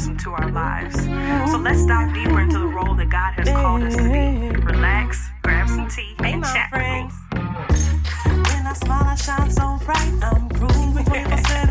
system to our lives. So let's dive deeper into the role that God has called us to be. Relax, grab some tea, and chat friends. When I smile, I shine so bright. I'm grooving 24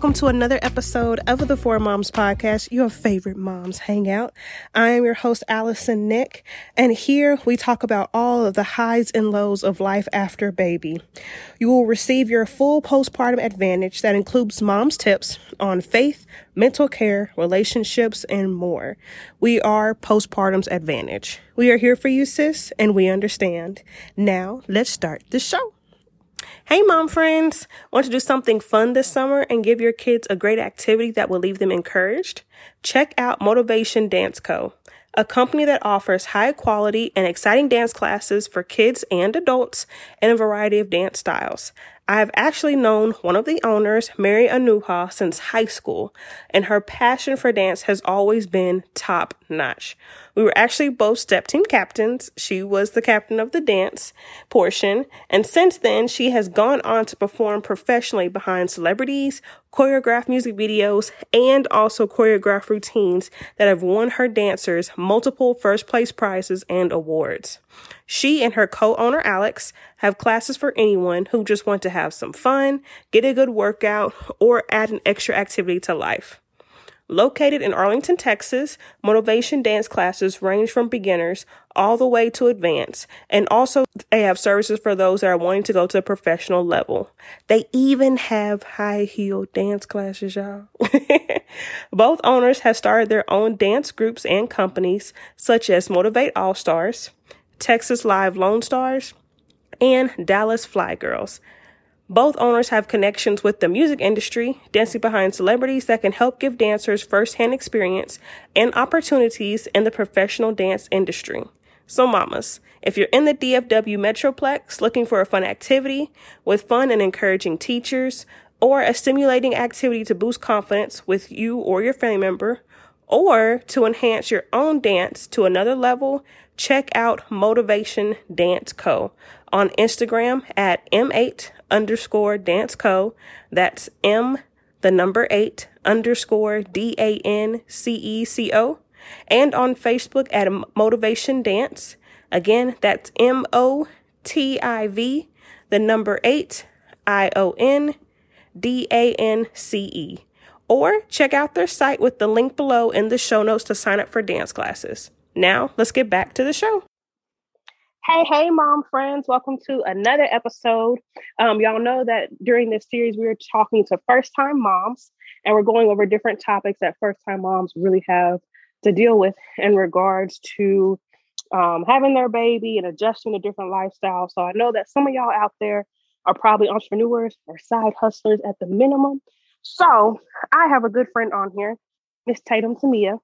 Welcome to another episode of the Four Moms Podcast, your favorite moms hangout. I am your host, Allison Nick, and here we talk about all of the highs and lows of life after baby. You will receive your full postpartum advantage that includes mom's tips on faith, mental care, relationships, and more. We are Postpartum's Advantage. We are here for you, sis, and we understand. Now, let's start the show. Hey, mom friends! Want to do something fun this summer and give your kids a great activity that will leave them encouraged? Check out Motivation Dance Co., a company that offers high quality and exciting dance classes for kids and adults in a variety of dance styles. I have actually known one of the owners, Mary Anuha, since high school, and her passion for dance has always been top notch. We were actually both step team captains. She was the captain of the dance portion, and since then, she has gone on to perform professionally behind celebrities, choreograph music videos, and also choreograph routines that have won her dancers multiple first place prizes and awards. She and her co-owner Alex have classes for anyone who just want to have some fun, get a good workout, or add an extra activity to life. Located in Arlington, Texas, motivation dance classes range from beginners all the way to advanced, and also they have services for those that are wanting to go to a professional level. They even have high heel dance classes, y'all. Both owners have started their own dance groups and companies, such as Motivate All Stars, Texas Live Lone Stars, and Dallas Fly Girls. Both owners have connections with the music industry, dancing behind celebrities that can help give dancers firsthand experience and opportunities in the professional dance industry. So, mamas, if you're in the DFW Metroplex looking for a fun activity with fun and encouraging teachers, or a stimulating activity to boost confidence with you or your family member, or to enhance your own dance to another level, check out Motivation Dance Co. on Instagram at M8 underscore Dance Co. That's M, the number eight underscore D A N C E C O. And on Facebook at Motivation Dance. Again, that's M O T I V, the number eight I O N D A N C E. Or check out their site with the link below in the show notes to sign up for dance classes. Now, let's get back to the show. Hey, hey, mom friends. Welcome to another episode. Um, y'all know that during this series, we are talking to first time moms and we're going over different topics that first time moms really have to deal with in regards to um, having their baby and adjusting to different lifestyles. So I know that some of y'all out there are probably entrepreneurs or side hustlers at the minimum. So I have a good friend on here, Miss Tatum Temia,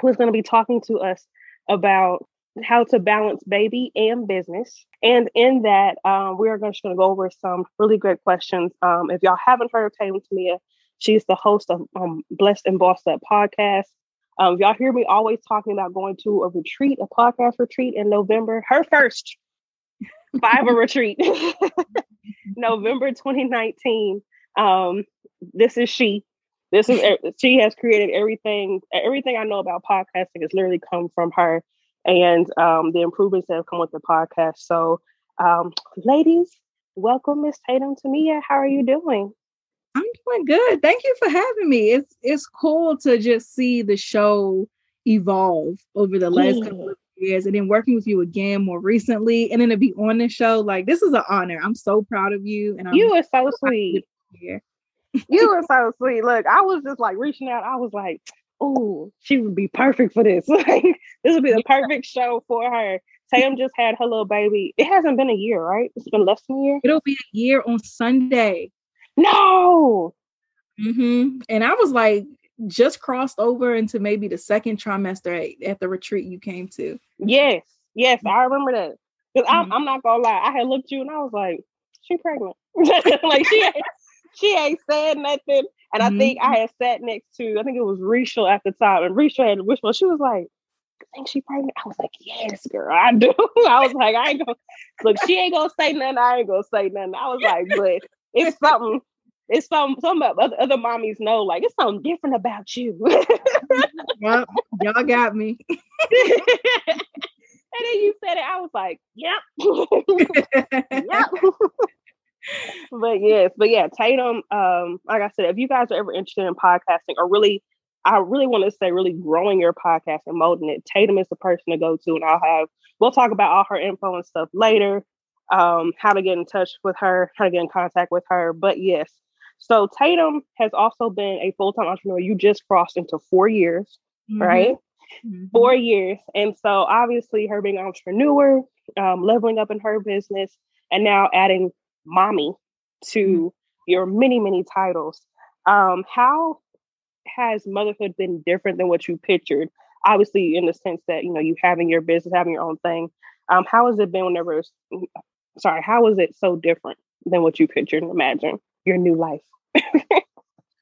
who is going to be talking to us about how to balance baby and business. And in that, um, we are just going to go over some really great questions. Um, if y'all haven't heard of Tatum Temia, she's the host of um, Blessed and Bossed Up podcast. Um, y'all hear me always talking about going to a retreat, a podcast retreat in November. Her first five retreat, November 2019. Um, this is she. This is she has created everything. Everything I know about podcasting has literally come from her, and um, the improvements that have come with the podcast. So, um, ladies, welcome Miss Tatum Temia. How are you doing? I'm doing good. Thank you for having me. It's it's cool to just see the show evolve over the last Yeah. couple of years and then working with you again more recently and then to be on the show. Like this is an honor. I'm so proud of you. And I'm You are so to sweet. here. You are so sweet. Look, I was just like reaching out. I was like, oh, she would be perfect for this. like this would be the perfect show for her. Tatum just had her little baby. It hasn't been a year, right? It's been less than a year. It'll be a year on Sunday. No. Mm-hmm. And I was like, just crossed over into maybe the second trimester at, at the retreat you came to. Yes, yes, I remember that. Because mm-hmm. I'm, I'm not gonna lie, I had looked you and I was like, she pregnant. like she ain't, she ain't said nothing. And I mm-hmm. think I had sat next to, I think it was Rachel at the time, and Rachel had wishful. She was like, I think she pregnant. I was like, yes, girl, I do. I was like, I ain't gonna look, she ain't gonna say nothing. I ain't gonna say nothing. I was like, but it's something, it's some some other, other mommies know, like it's something different about you. yep, y'all got me. and then you said it, I was like, yep. yep but yes, but yeah, Tatum, um, like I said, if you guys are ever interested in podcasting or really, I really want to say really growing your podcast and molding it, Tatum is the person to go to. And I'll have, we'll talk about all her info and stuff later, um, how to get in touch with her, how to get in contact with her. But yes, so Tatum has also been a full time entrepreneur. You just crossed into four years, mm-hmm. right? Mm-hmm. Four years. And so obviously, her being an entrepreneur, um, leveling up in her business, and now adding mommy to mm-hmm. your many, many titles. Um, how has motherhood been different than what you pictured? Obviously, in the sense that you know you having your business, having your own thing. Um, how has it been whenever? Mm, sorry, how is it so different than what you pictured and imagined your new life?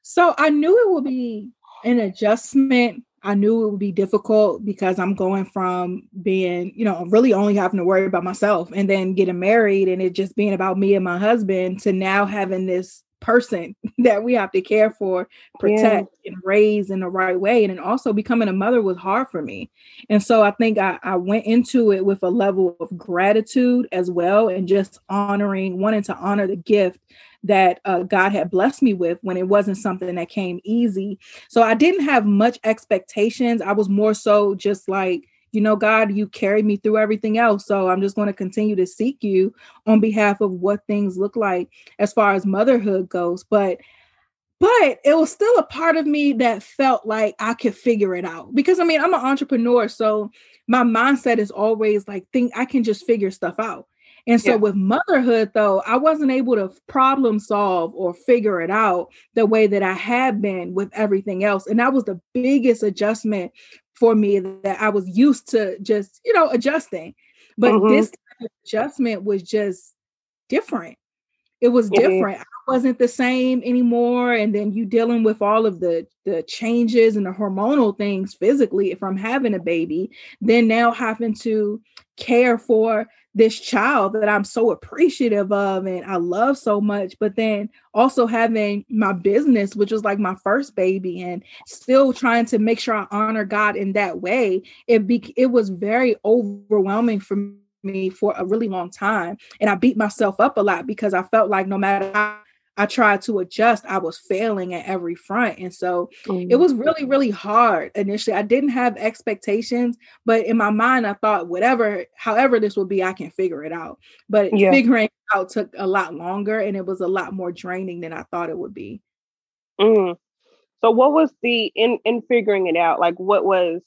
so I knew it would be an adjustment I knew it would be difficult because I'm going from being, you know, really only having to worry about myself and then getting married and it just being about me and my husband to now having this person that we have to care for, protect, yeah. and raise in the right way. And then also becoming a mother was hard for me. And so I think I, I went into it with a level of gratitude as well and just honoring, wanting to honor the gift that uh, God had blessed me with when it wasn't something that came easy. So I didn't have much expectations. I was more so just like, you know, God, you carried me through everything else. So I'm just going to continue to seek you on behalf of what things look like as far as motherhood goes. But but it was still a part of me that felt like I could figure it out because I mean, I'm an entrepreneur. So my mindset is always like, think I can just figure stuff out. And so yeah. with motherhood, though, I wasn't able to problem solve or figure it out the way that I had been with everything else. And that was the biggest adjustment for me that I was used to just, you know, adjusting. But mm-hmm. this adjustment was just different. It was different. I wasn't the same anymore. And then you dealing with all of the the changes and the hormonal things physically from having a baby, then now having to care for this child that I'm so appreciative of and I love so much. But then also having my business, which was like my first baby, and still trying to make sure I honor God in that way. It be it was very overwhelming for me for a really long time. And I beat myself up a lot because I felt like no matter how I tried to adjust, I was failing at every front. And so mm-hmm. it was really, really hard initially. I didn't have expectations, but in my mind, I thought, whatever, however this will be, I can figure it out. But yeah. figuring out took a lot longer and it was a lot more draining than I thought it would be. Mm. So what was the in in figuring it out? Like what was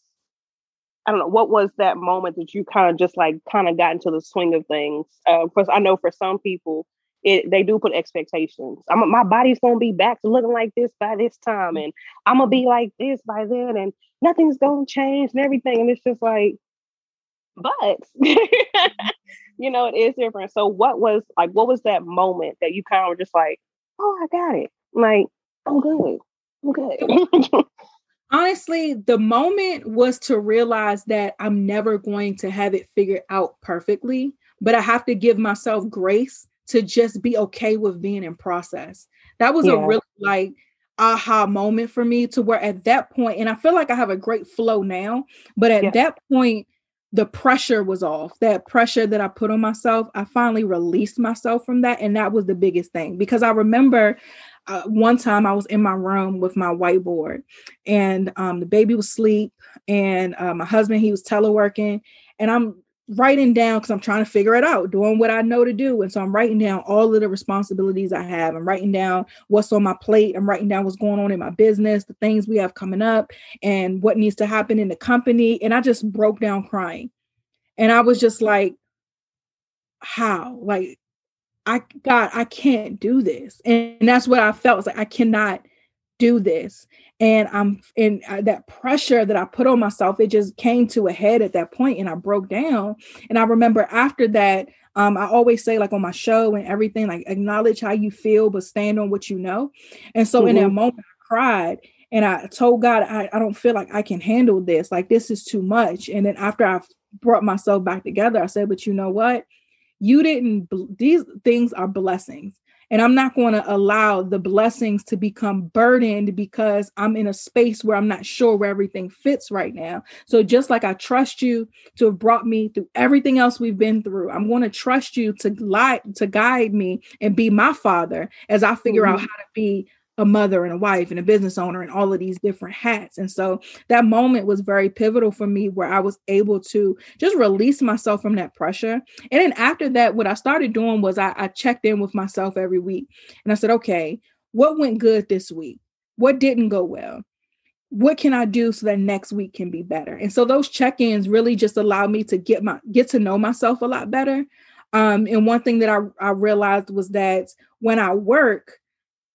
I don't know, what was that moment that you kind of just like kind of got into the swing of things? Because uh, I know for some people, it they do put expectations. I'm my body's gonna be back to looking like this by this time, and I'm gonna be like this by then, and nothing's gonna change and everything. And it's just like, but you know, it is different. So what was like what was that moment that you kind of were just like, oh, I got it. Like, I'm good. I'm good. Honestly, the moment was to realize that I'm never going to have it figured out perfectly, but I have to give myself grace to just be okay with being in process. That was yeah. a really like aha moment for me to where at that point, and I feel like I have a great flow now, but at yeah. that point, the pressure was off. That pressure that I put on myself, I finally released myself from that. And that was the biggest thing because I remember uh, one time I was in my room with my whiteboard and um, the baby was asleep and uh, my husband, he was teleworking and I'm writing down because I'm trying to figure it out, doing what I know to do. And so I'm writing down all of the responsibilities I have. I'm writing down what's on my plate. I'm writing down what's going on in my business, the things we have coming up, and what needs to happen in the company. And I just broke down crying. And I was just like, how? Like, I, God, I can't do this. And, and that's what I felt. was like, I cannot do this. And i'm in uh, that pressure that i put on myself it just came to a head at that point and i broke down. And i remember after that um, i always say like on my show and everything like acknowledge how you feel but stand on what you know. And so mm-hmm. in that mm-hmm. moment i cried and i told god I, I don't feel like i can handle this. Like this is too much. And then after i brought myself back together i said but you know what? You didn't these things are blessings and I'm not going to allow the blessings to become burdened because I'm in a space where I'm not sure where everything fits right now. So just like I trust you to have brought me through everything else we've been through, I'm going to trust you to lie to guide me and be my father as I figure mm-hmm. out how to be a mother and a wife and a business owner and all of these different hats. And so that moment was very pivotal for me where I was able to just release myself from that pressure. And then after that, what I started doing was I, I checked in with myself every week and I said, okay, what went good this week? What didn't go well? what can I do so that next week can be better? And so those check-ins really just allow me to get my get to know myself a lot better. Um, and one thing that I, I realized was that when I work,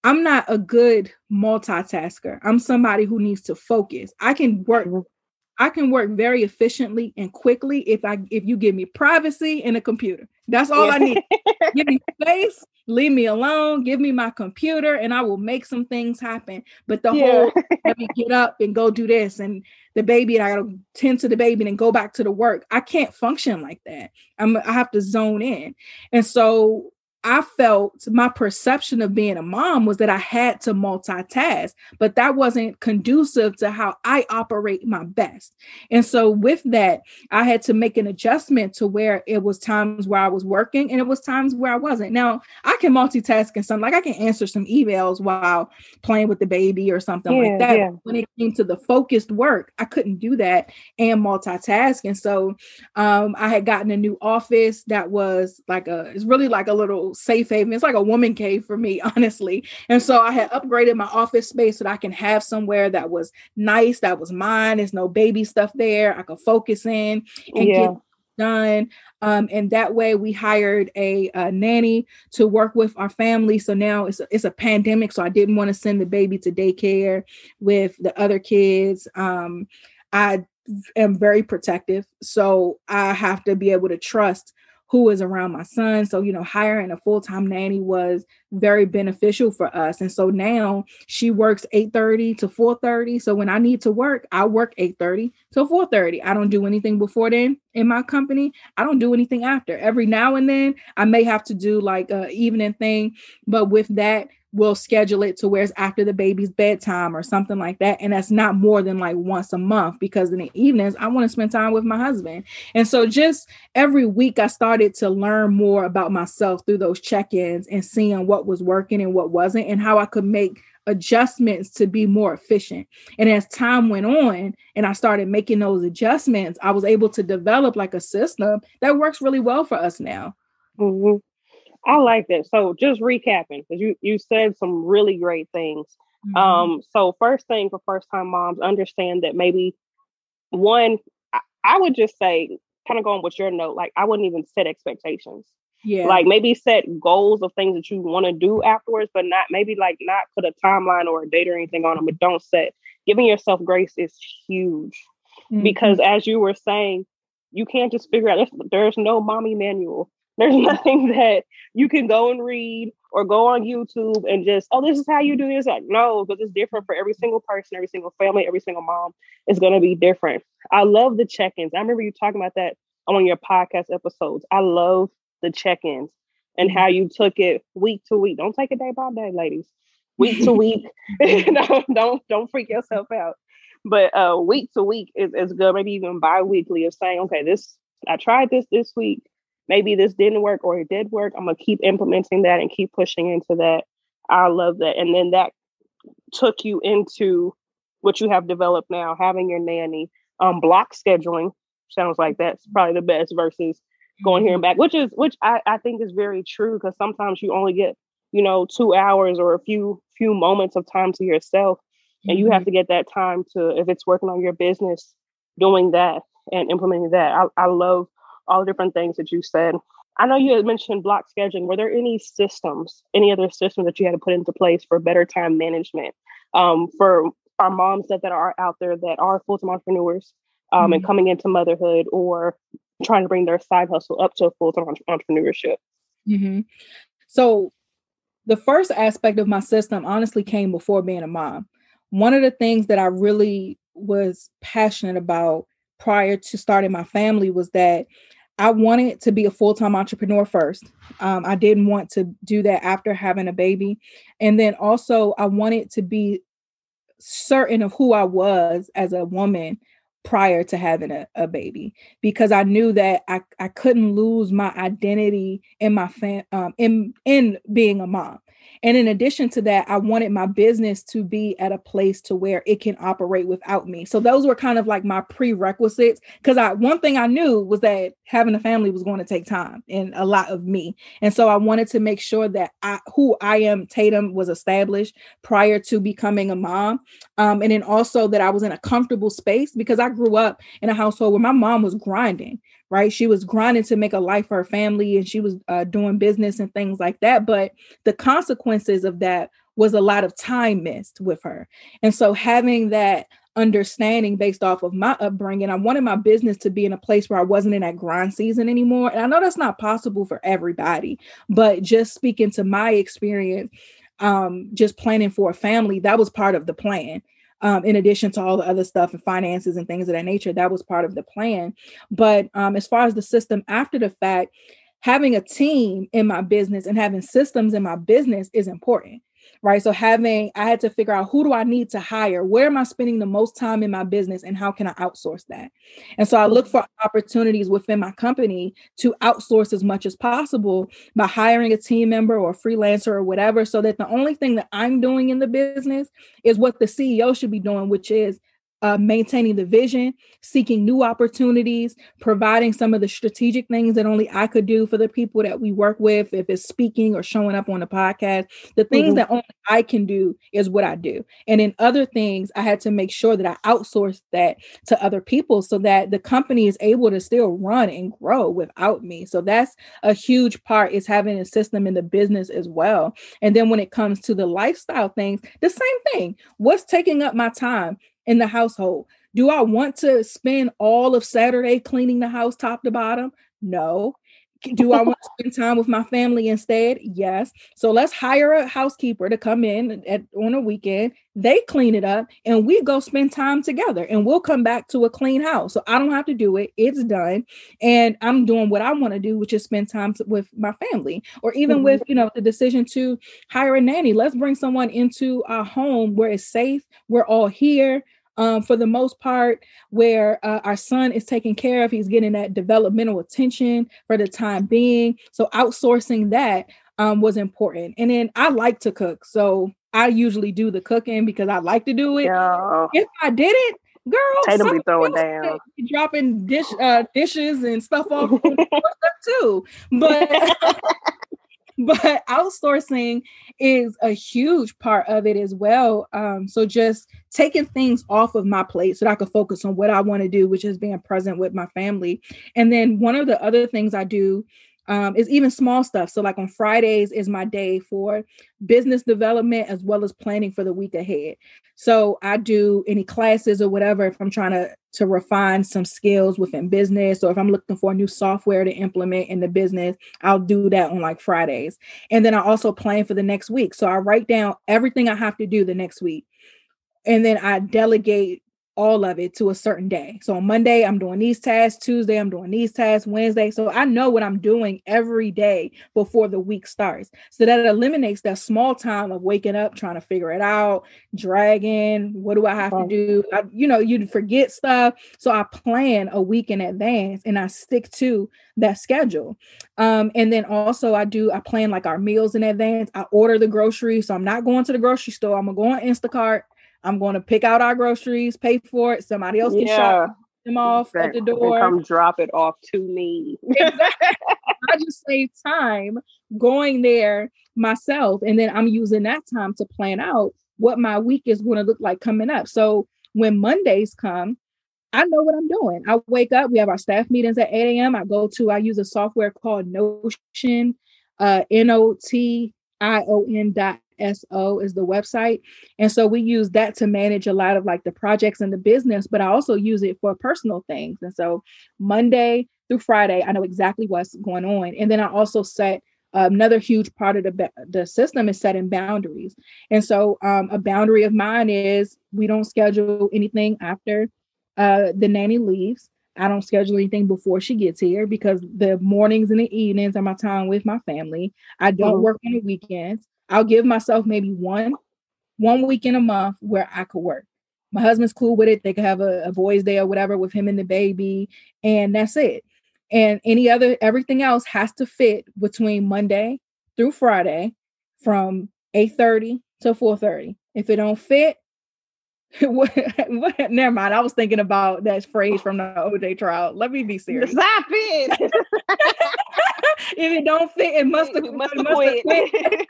I'm not a good multitasker. I'm somebody who needs to focus. I can work. I can work very efficiently and quickly if I if you give me privacy and a computer. That's all I need. give me space, leave me alone, give me my computer, and I will make some things happen. But the yeah. whole let me get up and go do this and the baby, and I gotta tend to the baby and go back to the work. I can't function like that. I'm I have to zone in. And so I felt my perception of being a mom was that I had to multitask, but that wasn't conducive to how I operate my best. And so, with that, I had to make an adjustment to where it was times where I was working and it was times where I wasn't. Now, I can multitask and something like I can answer some emails while playing with the baby or something yeah, like that. Yeah. When it came to the focused work, I couldn't do that and multitask. And so, um, I had gotten a new office that was like a, it's really like a little safe haven. It's like a woman cave for me, honestly. And so I had upgraded my office space so that I can have somewhere that was nice, that was mine. There's no baby stuff there. I could focus in and yeah. get done. Um, and that way we hired a, a, nanny to work with our family. So now it's a, it's a pandemic. So I didn't want to send the baby to daycare with the other kids. Um, I am very protective. So I have to be able to trust who is around my son. So, you know, hiring a full-time nanny was very beneficial for us. And so now she works 8:30 to 4:30. So when I need to work, I work 8:30 to 4:30. I don't do anything before then in my company. I don't do anything after. Every now and then I may have to do like a evening thing, but with that we'll schedule it to where it's after the baby's bedtime or something like that. And that's not more than like once a month because in the evenings, I want to spend time with my husband. And so just every week, I started to learn more about myself through those check ins and seeing what was working and what wasn't, and how I could make adjustments to be more efficient. And as time went on and I started making those adjustments, I was able to develop like a system that works really well for us now. Mm-hmm. I like that. So just recapping, because you you said some really great things. Mm-hmm. Um, so first thing for first time moms, understand that maybe one, I, I would just say, kind of going with your note, like I wouldn't even set expectations. Yeah. Like maybe set goals of things that you want to do afterwards, but not maybe like not put a timeline or a date or anything on them, but don't set. Giving yourself grace is huge. Mm-hmm. Because as you were saying, you can't just figure out there's, there's no mommy manual. There's nothing that you can go and read or go on YouTube and just, oh, this is how you do this. Like, no, because it's different for every single person, every single family, every single mom is going to be different. I love the check ins. I remember you talking about that on your podcast episodes. I love the check ins and how you took it week to week. Don't take it day by day, ladies. Week to week. don't, don't don't freak yourself out. But uh week to week is, is good. Maybe even bi-weekly of saying, okay, this I tried this this week maybe this didn't work or it did work. I'm gonna keep implementing that and keep pushing into that. I love that. And then that took you into what you have developed now, having your nanny, um, block scheduling. sounds like that's probably the best versus going here and Mm-hmm. back, which is which I, I think is very true because sometimes you only get, you know, two hours or a few few moments of time to yourself. And you have Mhm. to get that time to if it's working on your business, doing that and implementing that. I, I love all the different things that you said. I know you had mentioned block scheduling. Were there any systems, any other systems that you had to put into place for better time management um, for our moms that, that are out there that are full-time entrepreneurs um, and Mhm. coming into motherhood or trying to bring their side hustle up to a full-time entre- entrepreneurship? hmm So, the first aspect of my system honestly came before being a mom. One of the things that I really was passionate about prior to starting my family was that I wanted to be a full time entrepreneur first. Um, I didn't want to do that after having a baby. And then also, I wanted to be certain of who I was as a woman prior to having a, a baby because I knew that I, I couldn't lose my identity in my fam um, in in being a mom. And in addition to that, I wanted my business to be at a place to where it can operate without me. So those were kind of like my prerequisites. Because I one thing I knew was that having a family was going to take time and a lot of me. And so I wanted to make sure that I who I am, Tatum, was established prior to becoming a mom. Um, and then also that I was in a comfortable space because I grew up in a household where my mom was grinding, right? She was grinding to make a life for her family and she was uh, doing business and things like that. But the consequences of that was a lot of time missed with her. And so having that understanding based off of my upbringing, I wanted my business to be in a place where I wasn't in that grind season anymore. And I know that's not possible for everybody, but just speaking to my experience, um, just planning for a family, that was part of the plan. Um, in addition to all the other stuff and finances and things of that nature, that was part of the plan. But um, as far as the system after the fact, having a team in my business and having systems in my business is important right? So having i had to figure out who do i need to hire? Where am i spending the most time in my business and how can i outsource that? And so i look for opportunities within my company to outsource as much as possible by hiring a team member or freelancer or whatever so that the only thing that i'm doing in the business is what the ceo should be doing which is uh, maintaining the vision, seeking new opportunities, providing some of the strategic things that only I could do for the people that we work with, if it's speaking or showing up on the podcast. The things Mhm. that only I can do is what I do. And in other things, I had to make sure that I outsourced that to other people so that the company is able to still run and grow without me. So that's a huge part is having a system in the business as well. And then when it comes to the lifestyle things, the same thing. What's taking up my time? In the household. Do I want to spend all of Saturday cleaning the house top to bottom? No. Do I want to spend time with my family instead? Yes. So let's hire a housekeeper to come in at, on a weekend. They clean it up and we go spend time together and we'll come back to a clean house. So I don't have to do it. It's done. And I'm doing what I want to do, which is spend time to, with my family or even with, mm-hmm. you know, the decision to hire a nanny. Let's bring someone into our home where it's safe. We're all here um, for the most part, where uh, our son is taken care of. He's getting that developmental attention for the time being. So outsourcing that um, was important. And then I like to cook. So I usually do the cooking because I like to do it. Yeah. If I didn't, girl, Tatum be throwing down. be dropping dish uh, dishes and stuff off on the doorstep too. But but outsourcing is a huge part of it as well. Um, so just taking things off of my plate so that I could focus on what I want to do, which is being present with my family. And then one of the other things I do um, is even small stuff. So, like on Fridays is my day for business development as well as planning for the week ahead. So, I do any classes or whatever if I'm trying to to refine some skills within business, or if I'm looking for new software to implement in the business, I'll do that on like Fridays. And then I also plan for the next week. So I write down everything I have to do the next week, and then I delegate all of it to a certain day. So on Monday, I'm doing these tasks. Tuesday, I'm doing these tasks. Wednesday. So I know what I'm doing every day before the week starts. So that eliminates that small time of waking up, trying to figure it out, dragging. What do I have to do? I, you know, you forget stuff. So I plan a week in advance and I stick to that schedule. Um, and then also I do, I plan like our meals in advance. I order the groceries. So I'm not going to the grocery store. I'm going to go on Instacart. I'm going to pick out our groceries, pay for it. Somebody else can Yeah. shop them off at the door. come drop it off to me. exactly. I just save time going there myself. And then I'm using that time to plan out what my week is going to look like coming up. So when Mondays come, I know what I'm doing. I wake up, we have our staff meetings at 8 a.m. I go to, I use a software called Notion, uh, N O T I O N dot S-O is the website. And so we use that to manage a lot of like the projects and the business, but I also use it for personal things. And so Monday through Friday, I know exactly what's going on. And then I also set uh, another huge part of the, the system is setting boundaries. And so um, a boundary of mine is we don't schedule anything after uh, the nanny leaves. I don't schedule anything before she gets here because the mornings and the evenings are my time with my family. I don't mm-hmm. work on the weekends. I'll give myself maybe one one week in a month where I could work. My husband's cool with it. They could have a, a boys' day or whatever with him and the baby, and that's it. And any other everything else has to fit between Monday through Friday from 8:30 to 4:30. If it don't fit, what, what, never mind. I was thinking about that phrase from the OJ trial. Let me be serious. Stop it. if it don't fit, it must have must quit.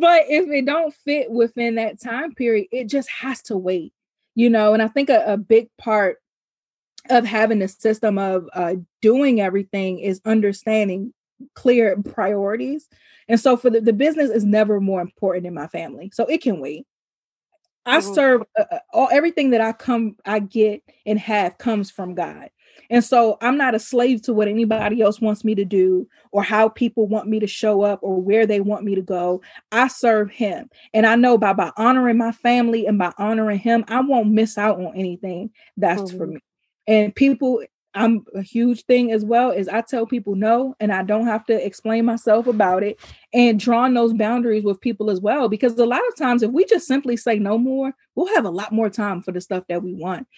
but if it don't fit within that time period, it just has to wait. You know, and I think a, a big part of having a system of uh, doing everything is understanding clear priorities. And so for the, the business is never more important in my family. So it can wait. I mm-hmm. serve uh, uh, all everything that I come I get and have comes from God. And so I'm not a slave to what anybody else wants me to do or how people want me to show up or where they want me to go. I serve him. And I know by by honoring my family and by honoring him, I won't miss out on anything that's mm-hmm. for me. And people I'm a huge thing as well is I tell people no and I don't have to explain myself about it and drawing those boundaries with people as well because a lot of times if we just simply say no more we'll have a lot more time for the stuff that we want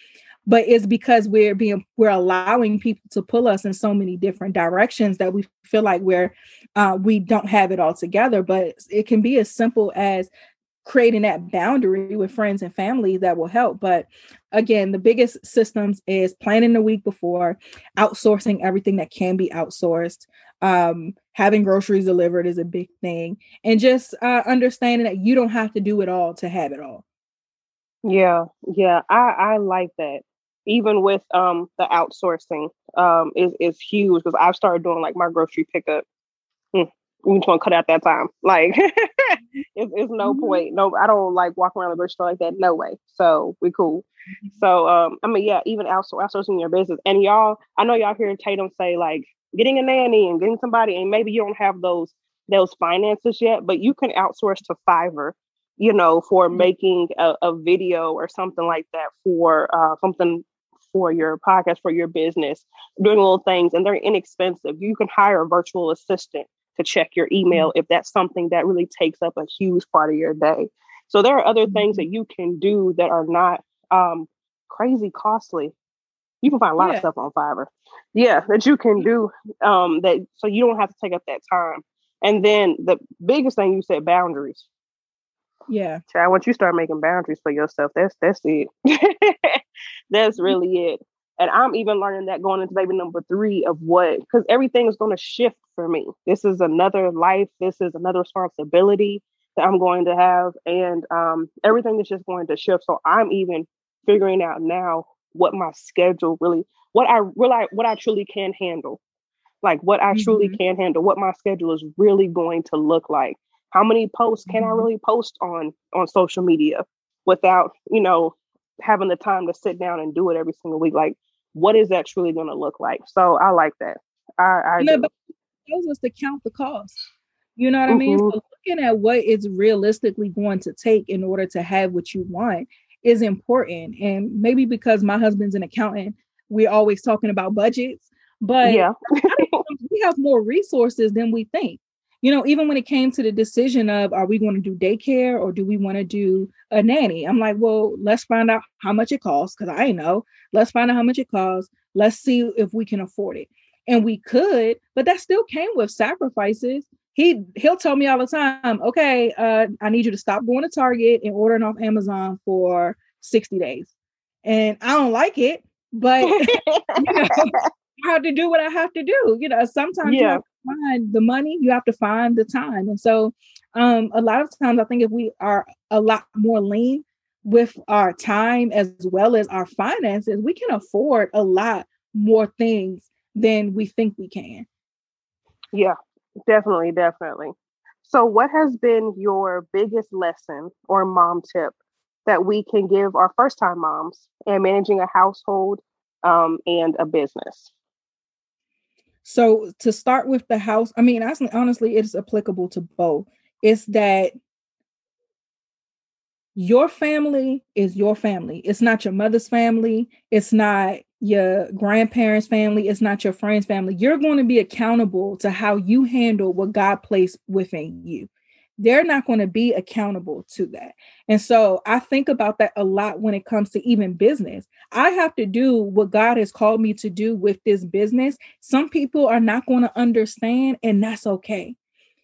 but it's because we're being we're allowing people to pull us in so many different directions that we feel like we're uh, we don't have it all together but it can be as simple as creating that boundary with friends and family that will help. But again, the biggest systems is planning the week before, outsourcing everything that can be outsourced. Um, having groceries delivered is a big thing, and just uh, understanding that you don't have to do it all to have it all. Yeah, yeah, I I like that. Even with um the outsourcing um is is huge because I've started doing like my grocery pickup. Hmm we just want to cut out that time. Like, it's, it's no mm-hmm. point. No, I don't like walk around the grocery store like that. No way. So we cool. Mm-hmm. So um, I mean, yeah, even outsourcing, outsourcing your business. And y'all, I know y'all hear Tatum say like getting a nanny and getting somebody, and maybe you don't have those those finances yet, but you can outsource to Fiverr. You know, for mm-hmm. making a, a, video or something like that for uh, something for your podcast for your business, doing little things, and they're inexpensive. You can hire a virtual assistant to check your email mm-hmm. if that's something that really takes up a huge part of your day. So there are other things that mm-hmm. you can do that are not um, crazy costly. You can find a lot yeah. of stuff on Fiverr. Yeah, that you can do um, that so you don't have to take up that time. And then the biggest thing you said boundaries. Yeah. I once you start making boundaries for yourself. That's that's it. that's mm-hmm. really it. And I'm even learning that going into baby number three of what, because everything is going to shift for me. This is another life. This is another responsibility that I'm going to have. And um, everything is just going to shift. So I'm even figuring out now what my schedule really, what I really, what I truly can handle. Like what I mm-hmm. truly can handle, what my schedule is really going to look like. How many posts can mm-hmm. I really post on on social media without, you know, having the time to sit down and do it every single week. Like, what is that truly going to look like? So I like that. I, I no, but tells us to count the cost. You know what mm-hmm. I mean? So mm-hmm. looking at what it's realistically going to take in order to have what you want is important. And maybe because my husband's an accountant, we're always talking about budgets. But yeah, we have more resources than we think you know, even when it came to the decision of are we going to do daycare or do we want to do a nanny? I'm like, well, let's find out how much it costs because I know. Let's find out how much it costs. Let's see if we can afford it. And we could, but that still came with sacrifices. He he'll tell me all the time, okay, uh, I need you to stop going to Target and ordering off Amazon for 60 days. and I don't like it, but you know, I have to do what I have to do. You know, sometimes yeah. you have find the money, you have to find the time. And so um a lot of times I think if we are a lot more lean with our time as well as our finances, we can afford a lot more things than we think we can. Yeah, definitely, definitely. So, what has been your biggest lesson or mom tip that we can give our first time moms in managing a household um, and a business? So, to start with the house, I mean, honestly, it's applicable to both. It's that your family is your family. It's not your mother's family. It's not your grandparents' family. It's not your friend's family. You're going to be accountable to how you handle what God placed within you. They're not going to be accountable to that. And so I think about that a lot when it comes to even business. I have to do what God has called me to do with this business. Some people are not going to understand, and that's okay.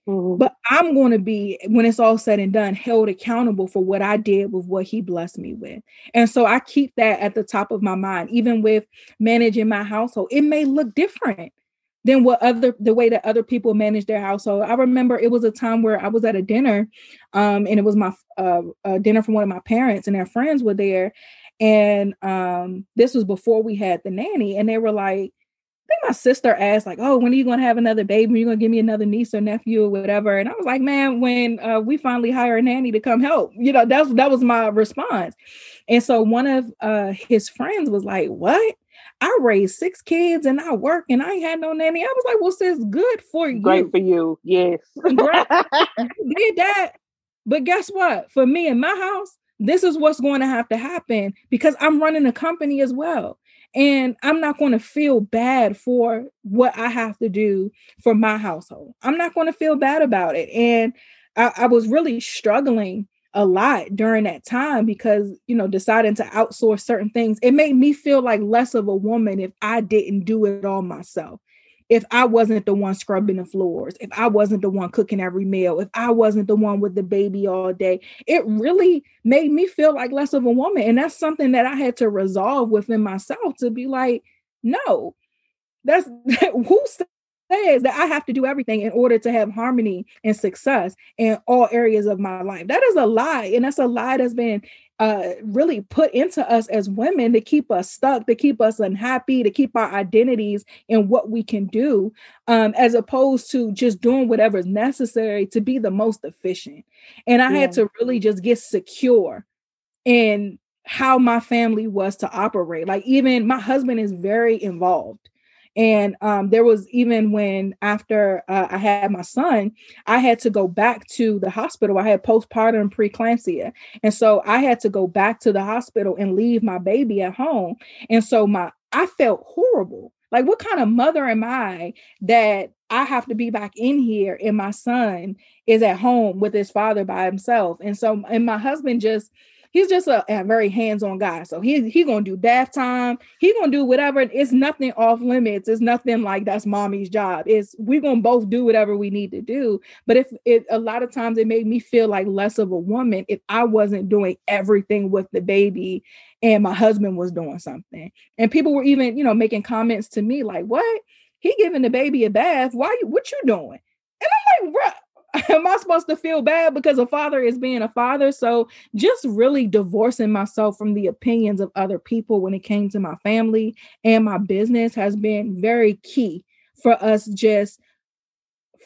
Mm-hmm. But I'm going to be, when it's all said and done, held accountable for what I did with what he blessed me with. And so I keep that at the top of my mind, even with managing my household. It may look different than what other the way that other people manage their household. I remember it was a time where I was at a dinner, um, and it was my uh, dinner from one of my parents, and their friends were there. And um, this was before we had the nanny, and they were like, I think my sister asked, like, oh, when are you going to have another baby? Are you going to give me another niece or nephew or whatever? And I was like, man, when uh, we finally hire a nanny to come help, you know, that's that was my response. And so one of uh, his friends was like, what? I raised six kids and I work and I ain't had no nanny. I was like, well, sis, good for you. Great for you. Yes. did that. But guess what? For me in my house, this is what's going to have to happen because I'm running a company as well. And I'm not going to feel bad for what I have to do for my household. I'm not going to feel bad about it. And I, I was really struggling a lot during that time because you know deciding to outsource certain things it made me feel like less of a woman if i didn't do it all myself if I wasn't the one scrubbing the floors, if I wasn't the one cooking every meal, if I wasn't the one with the baby all day, it really made me feel like less of a woman. And that's something that I had to resolve within myself to be like, no, that's who says that I have to do everything in order to have harmony and success in all areas of my life. That is a lie. And that's a lie that's been uh, really put into us as women to keep us stuck, to keep us unhappy, to keep our identities in what we can do, um, as opposed to just doing whatever is necessary to be the most efficient. And I yeah. had to really just get secure in how my family was to operate. Like, even my husband is very involved. And um, there was even when after uh, I had my son, I had to go back to the hospital. I had postpartum preeclampsia. And so I had to go back to the hospital and leave my baby at home. And so my I felt horrible. Like, what kind of mother am I that I have to be back in here and my son is at home with his father by himself? And so, and my husband just, he's just a, a very hands-on guy. So he he's gonna do bath time. He's gonna do whatever. It's nothing off limits. It's nothing like that's mommy's job. It's we're gonna both do whatever we need to do. But if it a lot of times it made me feel like less of a woman if I wasn't doing everything with the baby and my husband was doing something. And people were even, you know, making comments to me like, what? He giving the baby a bath. Why you what you doing? And I'm like, am I supposed to feel bad because a father is being a father? So just really divorcing myself from the opinions of other people when it came to my family and my business has been very key for us just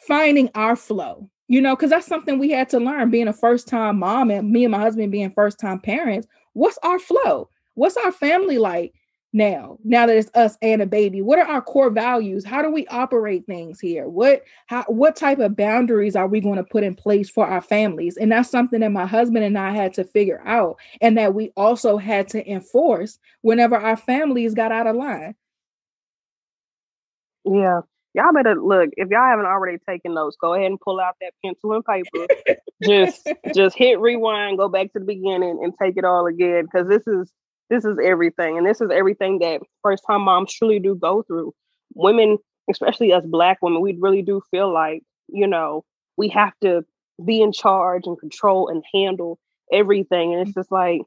finding our flow. You know, because that's something we had to learn being a first time mom and me and my husband being first time parents. What's our flow? What's our family like? Now now that it's us and a baby what are our core values? How do we operate things here? What how what type of boundaries are we going to put in place for our families? And that's something that my husband and i had to figure out and that we also had to enforce whenever our families got out of line. Yeah y'all better look if y'all haven't already taken notes go ahead and pull out that pencil and paper. Just just hit rewind go back to the beginning and take it all again because this is this is everything. And this is everything that first time moms truly do go through. Women, especially us black women, we really do feel like, you know, we have to be in charge and control and handle everything. And it's just like,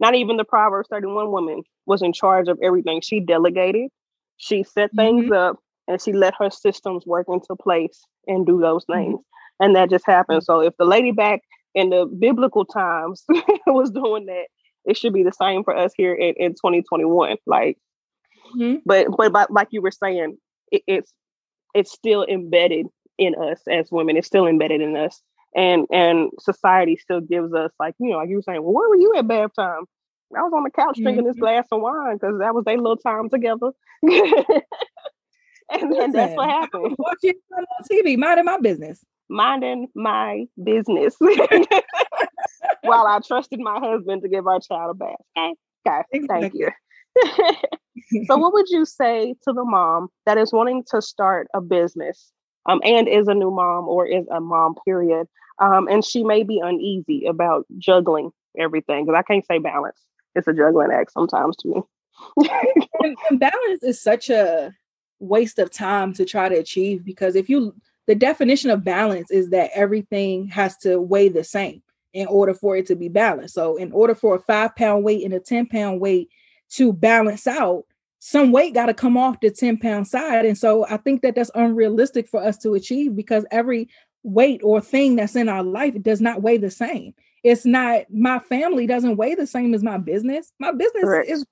not even the Proverbs 31 woman was in charge of everything. She delegated, she set things mm-hmm. up, and she let her systems work into place and do those mm-hmm. things. Mm-hmm. And that just happened. So if the lady back in the biblical times was doing that, it should be the same for us here in, in 2021. Like, mm-hmm. but, but but like you were saying, it, it's it's still embedded in us as women. It's still embedded in us and and society still gives us like you know like you were saying well where were you at bath time i was on the couch drinking mm-hmm. this glass of wine because that was their little time together and then that's what happened watching on tv minding my business minding my business while i trusted my husband to give our child a bath okay, okay. thank you so what would you say to the mom that is wanting to start a business um, and is a new mom or is a mom period um, and she may be uneasy about juggling everything because I can't say balance. It's a juggling act sometimes to me. and, and balance is such a waste of time to try to achieve because if you the definition of balance is that everything has to weigh the same in order for it to be balanced. So, in order for a five pound weight and a 10 pound weight to balance out, some weight got to come off the 10 pound side. And so, I think that that's unrealistic for us to achieve because every weight or thing that's in our life does not weigh the same. It's not my family doesn't weigh the same as my business. My business Correct. is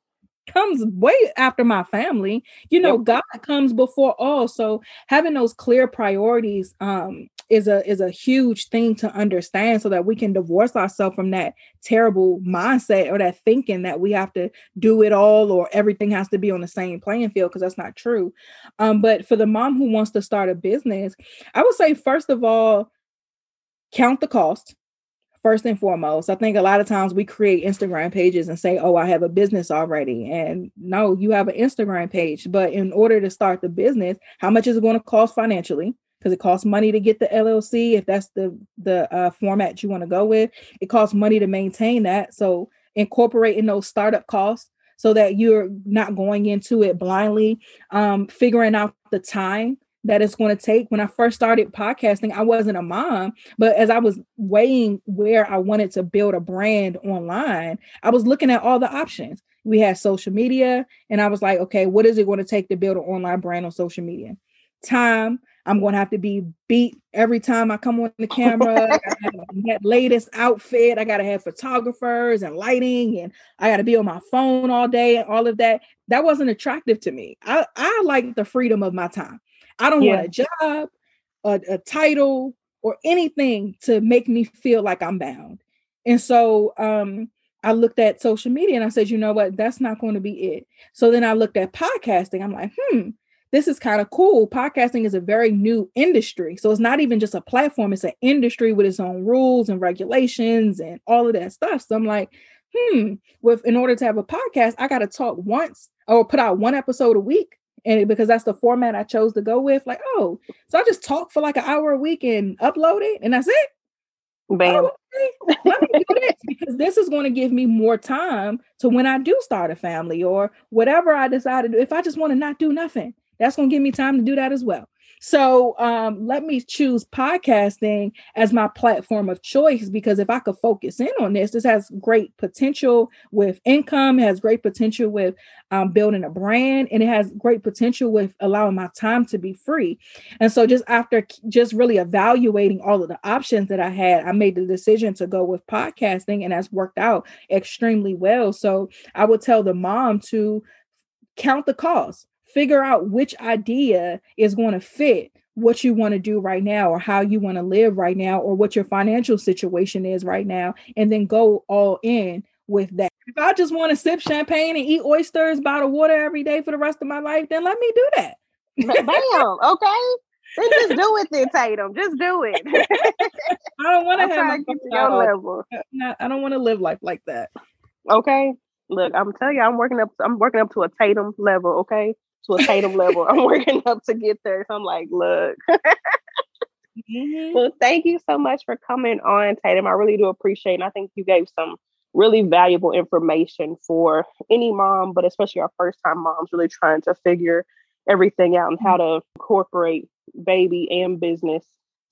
comes way after my family. You know, yep. God comes before all. So having those clear priorities um is a is a huge thing to understand so that we can divorce ourselves from that terrible mindset or that thinking that we have to do it all or everything has to be on the same playing field because that's not true. Um but for the mom who wants to start a business, I would say first of all count the cost first and foremost. I think a lot of times we create Instagram pages and say, oh, I have a business already. And no, you have an Instagram page. But in order to start the business, how much is it going to cost financially? Because it costs money to get the LLC if that's the the uh, format you want to go with. It costs money to maintain that. So incorporating those startup costs so that you're not going into it blindly, um, figuring out the time that it's going to take. When I first started podcasting, I wasn't a mom, but as I was weighing where I wanted to build a brand online, I was looking at all the options. We had social media, and I was like, okay, what is it going to take to build an online brand on social media? Time. I'm going to have to be beat every time I come on the camera. that latest outfit. I got to have photographers and lighting, and I got to be on my phone all day and all of that. That wasn't attractive to me. I, I like the freedom of my time. I don't yeah. want a job, a, a title, or anything to make me feel like I'm bound. And so um, I looked at social media and I said, you know what, that's not going to be it. So then I looked at podcasting. I'm like, hmm, this is kind of cool. Podcasting is a very new industry. So it's not even just a platform, it's an industry with its own rules and regulations and all of that stuff. So I'm like, hmm, with in order to have a podcast, I got to talk once or put out one episode a week and because that's the format I chose to go with, like, oh, so I just talk for like an hour a week and upload it, and that's it. Bam. Oh, okay. Let me do this because this is going to give me more time to when I do start a family or whatever I decide to do. If I just want to not do nothing, that's going to give me time to do that as well. So um, let me choose podcasting as my platform of choice because if I could focus in on this, this has great potential with income, has great potential with um, building a brand, and it has great potential with allowing my time to be free. And so just after just really evaluating all of the options that I had, I made the decision to go with podcasting, and that's worked out extremely well. So I would tell the mom to count the cost figure out which idea is going to fit what you want to do right now or how you want to live right now or what your financial situation is right now and then go all in with that. If I just want to sip champagne and eat oysters, bottle water every day for the rest of my life, then let me do that. Bam. Okay. Then just do it then, Tatum. Just do it. I don't want to have to your level. I don't want to live life like that. Okay. Look, I'm telling you, I'm working up I'm working up to a Tatum level, okay? To a Tatum level. I'm working up to get there. So I'm like, look. mm-hmm. Well, thank you so much for coming on, Tatum. I really do appreciate it. And I think you gave some really valuable information for any mom, but especially our first time moms really trying to figure everything out and how mm-hmm. to incorporate baby and business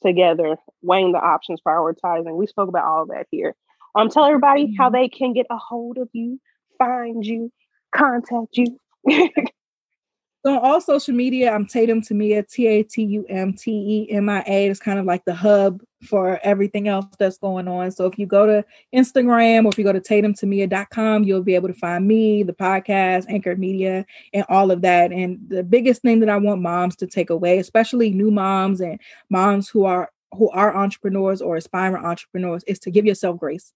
together, weighing the options, prioritizing. We spoke about all that here. Um, tell everybody how mm-hmm. they can get a hold of you, find you, contact you. So on all social media, I'm Tatum Temia, T A T U M T E M I A. It's kind of like the hub for everything else that's going on. So if you go to Instagram or if you go to tatumtemia.com, you'll be able to find me, the podcast, Anchor Media, and all of that. And the biggest thing that I want moms to take away, especially new moms and moms who are who are entrepreneurs or aspiring entrepreneurs, is to give yourself grace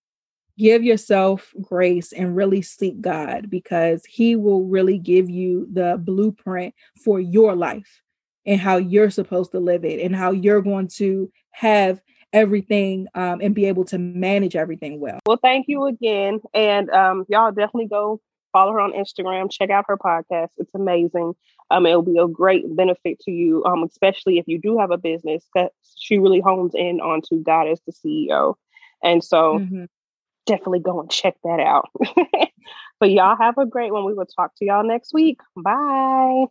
give yourself grace and really seek God because He will really give you the blueprint for your life and how you're supposed to live it and how you're going to have everything um, and be able to manage everything well. Well, thank you again. And um, y'all definitely go follow her on Instagram, check out her podcast. It's amazing. Um, it'll be a great benefit to you, um, especially if you do have a business that she really hones in onto God as the CEO. And so mm-hmm definitely go and check that out. but y'all have a great one. We will talk to y'all next week. Bye.